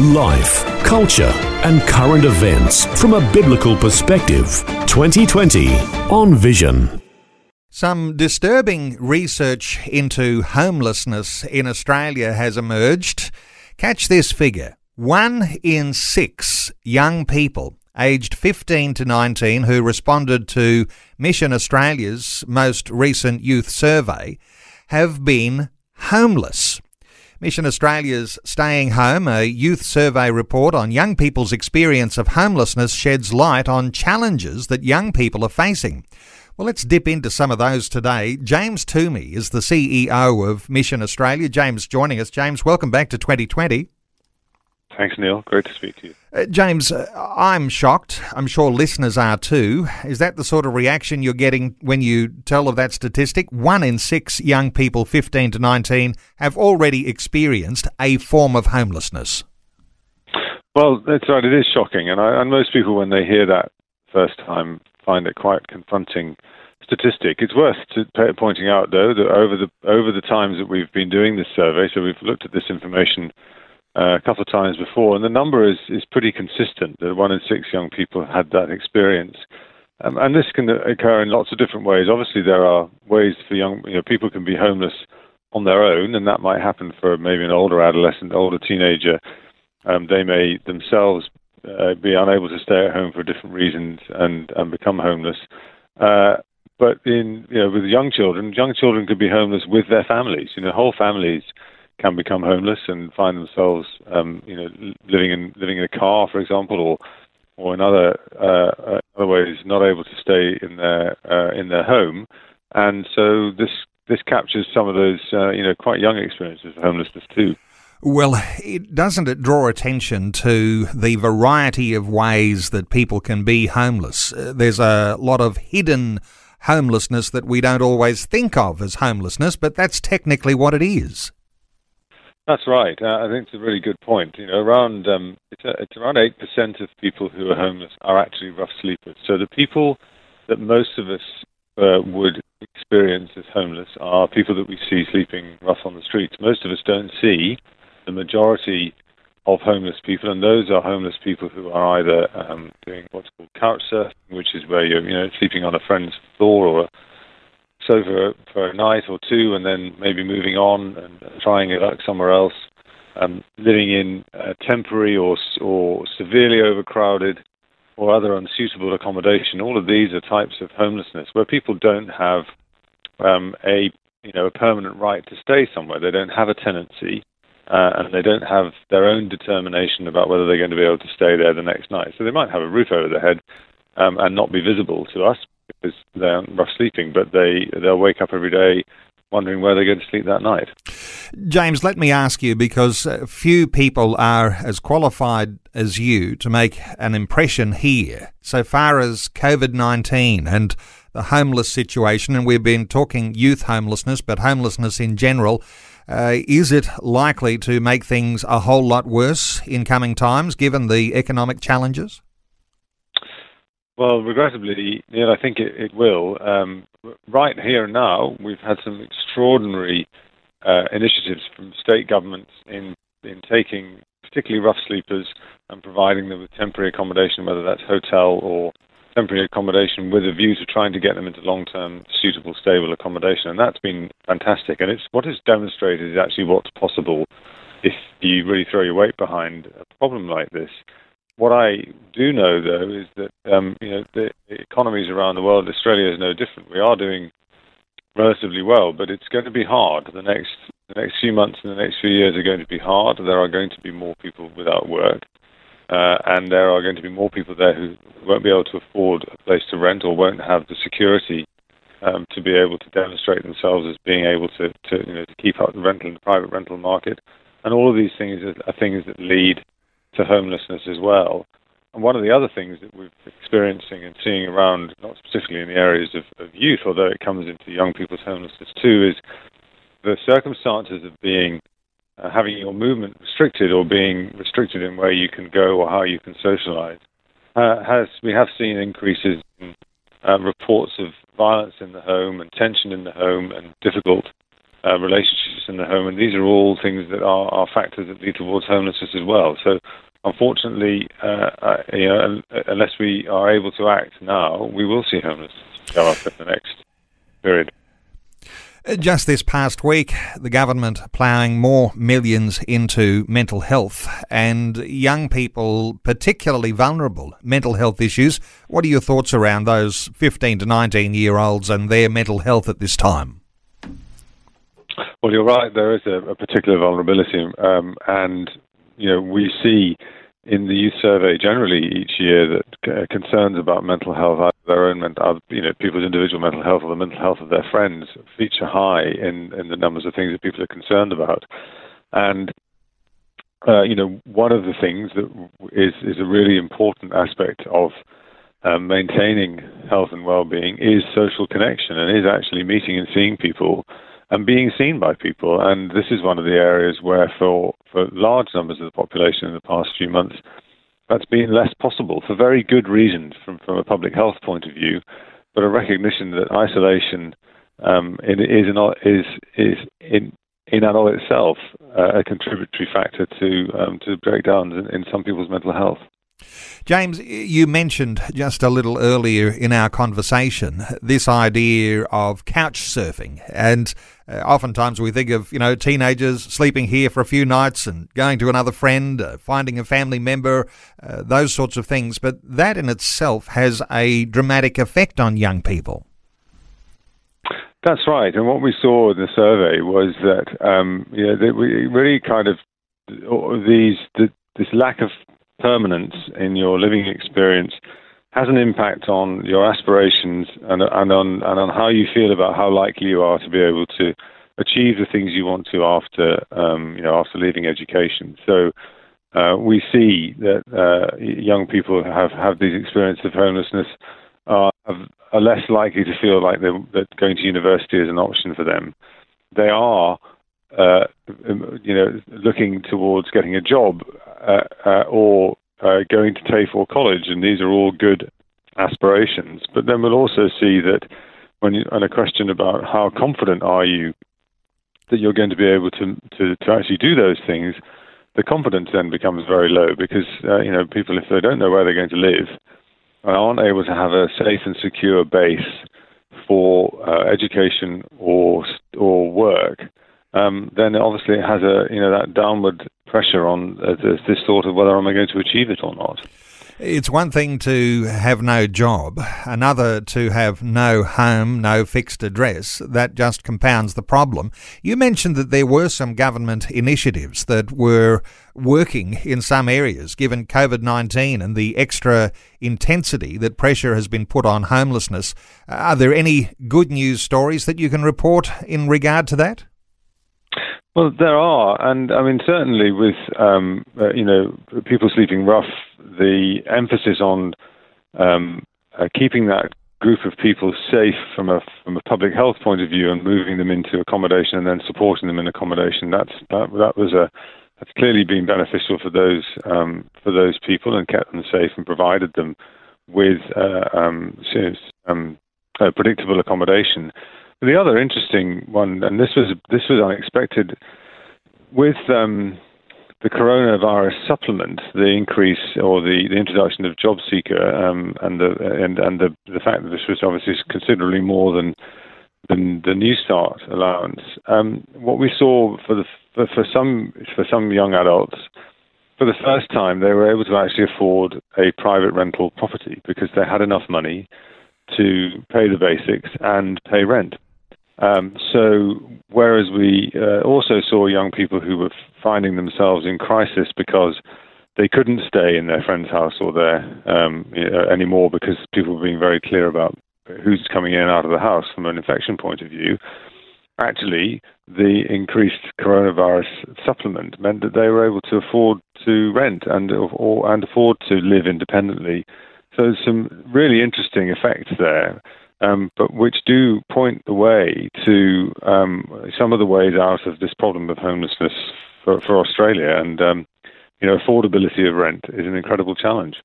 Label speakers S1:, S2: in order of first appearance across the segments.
S1: Life, culture, and current events from a biblical perspective. 2020 on Vision.
S2: Some disturbing research into homelessness in Australia has emerged. Catch this figure one in six young people aged 15 to 19 who responded to Mission Australia's most recent youth survey have been homeless. Mission Australia's Staying Home, a youth survey report on young people's experience of homelessness, sheds light on challenges that young people are facing. Well, let's dip into some of those today. James Toomey is the CEO of Mission Australia. James joining us. James, welcome back to 2020.
S3: Thanks, Neil. Great to speak to you.
S2: Uh, James, uh, I'm shocked. I'm sure listeners are too. Is that the sort of reaction you're getting when you tell of that statistic? One in six young people 15 to 19 have already experienced a form of homelessness.
S3: Well, that's right. It is shocking. And, I, and most people, when they hear that first time, find it quite confronting statistic. It's worth pointing out, though, that over the over the times that we've been doing this survey, so we've looked at this information a couple of times before, and the number is, is pretty consistent. That one in six young people had that experience. Um, and this can occur in lots of different ways. Obviously, there are ways for young you know, people can be homeless on their own, and that might happen for maybe an older adolescent, older teenager. Um, they may themselves uh, be unable to stay at home for different reasons and, and become homeless. Uh, but in you know with young children, young children could be homeless with their families. You know, whole families can become homeless and find themselves, um, you know, living in living in a car, for example, or or in other uh, other ways, not able to stay in their uh, in their home, and so this this captures some of those, uh, you know, quite young experiences of homelessness too.
S2: Well, it doesn't it draw attention to the variety of ways that people can be homeless? Uh, there's a lot of hidden homelessness that we don't always think of as homelessness, but that's technically what it is.
S3: That's right. Uh, I think it's a really good point. You know, around um, it's, a, it's around eight percent of people who are homeless are actually rough sleepers. So the people that most of us uh, would experience as homeless are people that we see sleeping rough on the streets. Most of us don't see the majority of homeless people, and those are homeless people who are either um, doing what's called couch surfing, which is where you're you know sleeping on a friend's floor or a sofa for a night or two and then maybe moving on and trying it out somewhere else. Um, living in uh, temporary or, or severely overcrowded or other unsuitable accommodation. All of these are types of homelessness where people don't have um, a you know a permanent right to stay somewhere. They don't have a tenancy, uh, and they don't have their own determination about whether they're going to be able to stay there the next night. So they might have a roof over their head um, and not be visible to us, because they're rough sleeping, but they they'll wake up every day wondering where they're going to sleep that night.
S2: James, let me ask you because few people are as qualified as you to make an impression here so far as COVID 19 and the homeless situation, and we've been talking youth homelessness, but homelessness in general. Uh, is it likely to make things a whole lot worse in coming times given the economic challenges?
S3: Well, regrettably, Neil, I think it, it will. Um, right here and now, we've had some extraordinary uh, initiatives from state governments in in taking particularly rough sleepers and providing them with temporary accommodation, whether that's hotel or temporary accommodation, with a view to trying to get them into long-term, suitable, stable accommodation. And that's been fantastic. And it's what it's demonstrated is actually what's possible if you really throw your weight behind a problem like this. What I do know, though, is that um, you know the economies around the world, Australia is no different. We are doing relatively well, but it's going to be hard. The next the next few months and the next few years are going to be hard. There are going to be more people without work, uh, and there are going to be more people there who won't be able to afford a place to rent or won't have the security um, to be able to demonstrate themselves as being able to, to you know to keep up the rental the private rental market. And all of these things are things that lead to homelessness as well. and one of the other things that we're experiencing and seeing around, not specifically in the areas of, of youth, although it comes into young people's homelessness too, is the circumstances of being uh, having your movement restricted or being restricted in where you can go or how you can socialize. Uh, has we have seen increases in uh, reports of violence in the home and tension in the home and difficult uh, relationships in the home, and these are all things that are, are factors that lead towards homelessness as well. So unfortunately, uh, uh, you know, unless we are able to act now, we will see homelessness go up in the next period.
S2: Uh, just this past week, the government ploughing more millions into mental health and young people, particularly vulnerable mental health issues. What are your thoughts around those 15 to 19 year olds and their mental health at this time?
S3: Well, you're right. There is a, a particular vulnerability, um, and you know we see in the youth survey generally each year that uh, concerns about mental health, their own mental, you know, people's individual mental health or the mental health of their friends, feature high in, in the numbers of things that people are concerned about. And uh, you know, one of the things that is is a really important aspect of um, maintaining health and well-being is social connection, and is actually meeting and seeing people and being seen by people. And this is one of the areas where, for, for large numbers of the population in the past few months, that's been less possible for very good reasons from, from a public health point of view, but a recognition that isolation um, is, is, is in, in and of itself uh, a contributory factor to, um, to breakdowns in, in some people's mental health.
S2: James, you mentioned just a little earlier in our conversation this idea of couch surfing. And uh, oftentimes we think of, you know, teenagers sleeping here for a few nights and going to another friend, uh, finding a family member, uh, those sorts of things. But that in itself has a dramatic effect on young people.
S3: That's right. And what we saw in the survey was that, um, you know, that we really kind of these the, this lack of permanence in your living experience has an impact on your aspirations and, and on and on how you feel about how likely you are to be able to achieve the things you want to after um, you know after leaving education. So uh, we see that uh, young people who have have these experiences of homelessness are, are less likely to feel like that going to university is an option for them. They are uh, you know, looking towards getting a job or uh, going to TAFE or college, and these are all good aspirations. But then we'll also see that when you, and a question about how confident are you that you're going to be able to, to, to actually do those things, the confidence then becomes very low because uh, you know people if they don't know where they're going to live aren't able to have a safe and secure base for uh, education or or work um, then obviously it has a you know that downward pressure on uh, this, thought of whether am I going to achieve it or not.
S2: It's one thing to have no job, another to have no home, no fixed address. That just compounds the problem. You mentioned that there were some government initiatives that were working in some areas, given COVID 19 and the extra intensity that pressure has been put on homelessness. Are there any good news stories that you can report in regard to that?
S3: Well, there are, and I mean certainly with um, uh, you know people sleeping rough, the emphasis on um, uh, keeping that group of people safe from a from a public health point of view and moving them into accommodation and then supporting them in accommodation. That's that that was a that's clearly been beneficial for those um, for those people and kept them safe and provided them with uh, um, um, uh, predictable accommodation. The other interesting one, and this was this was unexpected, with um, the coronavirus supplement, the increase or the, the introduction of JobSeeker, um, and the and and the the fact that this was obviously considerably more than than the Newstart allowance. Um, what we saw for the for, for some for some young adults, for the first time, they were able to actually afford a private rental property because they had enough money to pay the basics and pay rent. Um, so, whereas we uh, also saw young people who were finding themselves in crisis because they couldn't stay in their friend's house or there um, you know, anymore because people were being very clear about who's coming in and out of the house from an infection point of view. actually the increased coronavirus supplement meant that they were able to afford to rent and or, and afford to live independently. So there's some really interesting effects there, um, but which do point the way to um, some of the ways out of this problem of homelessness for, for Australia. And um, you know, affordability of rent is an incredible challenge.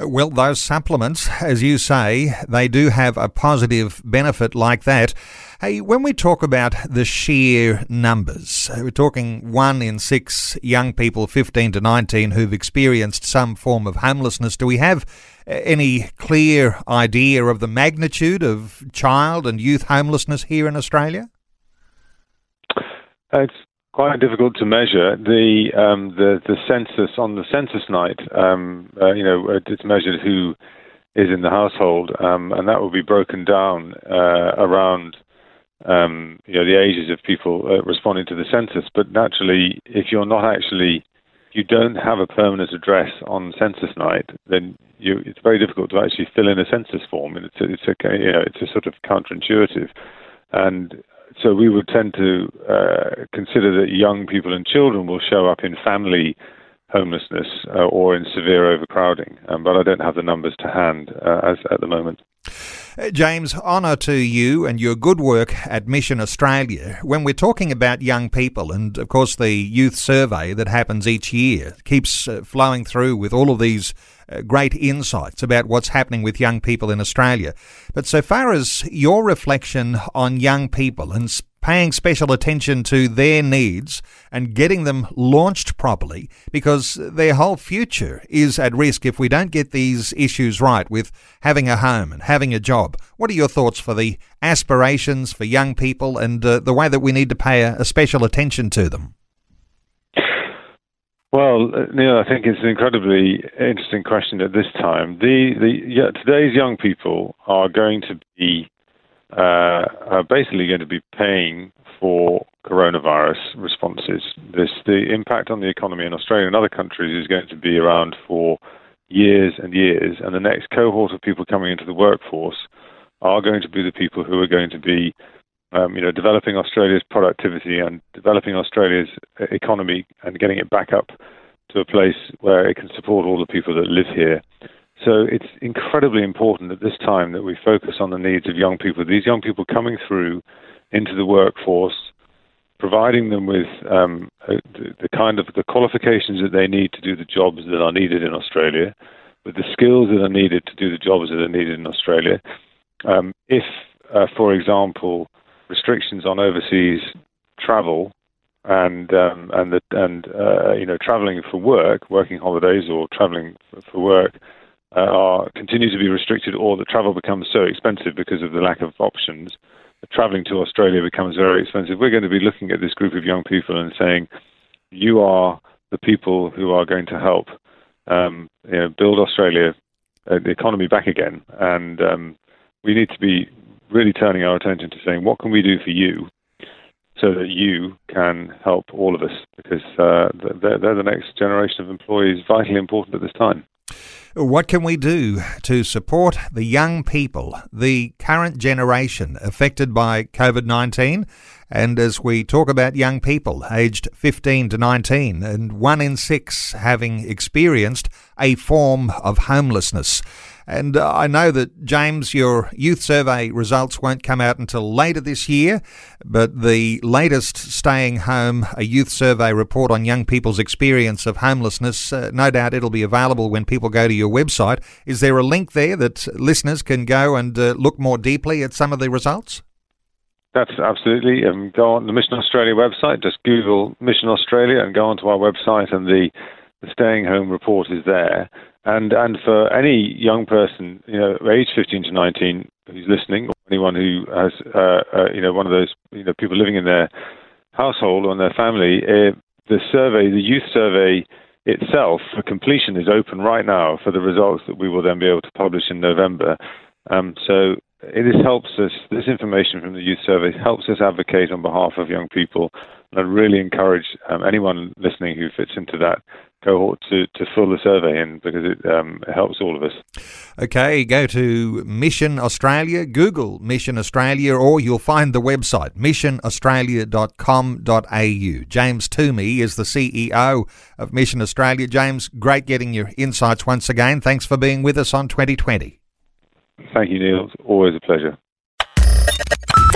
S2: Uh, well, those supplements, as you say, they do have a positive benefit like that. Hey, when we talk about the sheer numbers, uh, we're talking one in six young people, 15 to 19, who've experienced some form of homelessness. Do we have uh, any clear idea of the magnitude of child and youth homelessness here in Australia?
S3: It's quite difficult to measure. The um, the the census on the census night, um, uh, you know, it's measured who is in the household, um, and that will be broken down uh, around um, you know the ages of people uh, responding to the census. But naturally, if you're not actually you don't have a permanent address on census night, then you, it's very difficult to actually fill in a census form, and it's a, it's a you know it's a sort of counterintuitive. And so we would tend to uh, consider that young people and children will show up in family homelessness uh, or in severe overcrowding, um, but I don't have the numbers to hand uh, as at the moment.
S2: Uh, James, honour to you and your good work at Mission Australia. When we're talking about young people, and of course the youth survey that happens each year keeps uh, flowing through with all of these uh, great insights about what's happening with young people in Australia. But so far as your reflection on young people and paying special attention to their needs and getting them launched properly because their whole future is at risk if we don't get these issues right with having a home and having a job. What are your thoughts for the aspirations for young people and uh, the way that we need to pay a, a special attention to them?
S3: Well, Neil, I think it's an incredibly interesting question at this time. The, the yeah, today's young people are going to be uh, are basically going to be paying for coronavirus responses. This the impact on the economy in Australia and other countries is going to be around for years and years, and the next cohort of people coming into the workforce are going to be the people who are going to be um, you know, developing Australia's productivity and developing Australia's economy and getting it back up to a place where it can support all the people that live here. So it's incredibly important at this time that we focus on the needs of young people. These young people coming through into the workforce, providing them with um, the, kind of the qualifications that they need to do the jobs that are needed in Australia, with the skills that are needed to do the jobs that are needed in Australia. Um, if, uh, for example, restrictions on overseas travel and um, and the, and uh, you know traveling for work, working holidays or traveling for work uh, are continue to be restricted, or the travel becomes so expensive because of the lack of options. Traveling to Australia becomes very expensive. We're going to be looking at this group of young people and saying, "You are the people who are going to help um, you know, build Australia, uh, the economy back again." And um, we need to be really turning our attention to saying, what can we do for you so that you can help all of us? Because uh, they're, they're the next generation of employees, vitally important at this time.
S2: What can we do to support the young people, the current generation affected by COVID 19? And as we talk about young people aged 15 to 19, and one in six having experienced a form of homelessness. And uh, I know that, James, your youth survey results won't come out until later this year, but the latest Staying Home, a youth survey report on young people's experience of homelessness, uh, no doubt it'll be available when people go to your website. Is there a link there that listeners can go and uh, look more deeply at some of the results?
S3: That's absolutely. Um, go on the Mission Australia website, just Google Mission Australia and go onto our website, and the, the Staying Home report is there. And and for any young person, you know, age 15 to 19 who's listening, or anyone who has, uh, uh, you know, one of those, you know, people living in their household or in their family, uh, the survey, the youth survey itself for completion is open right now for the results that we will then be able to publish in November. Um, so it helps us. This information from the youth survey helps us advocate on behalf of young people, and I really encourage um, anyone listening who fits into that cohort to, to fill the survey in because it, um, it helps all of us.
S2: Okay, go to Mission Australia, Google Mission Australia, or you'll find the website missionaustralia.com.au. James Toomey is the CEO of Mission Australia. James, great getting your insights once again. Thanks for being with us on 2020.
S3: Thank you, Neil. It's always a pleasure.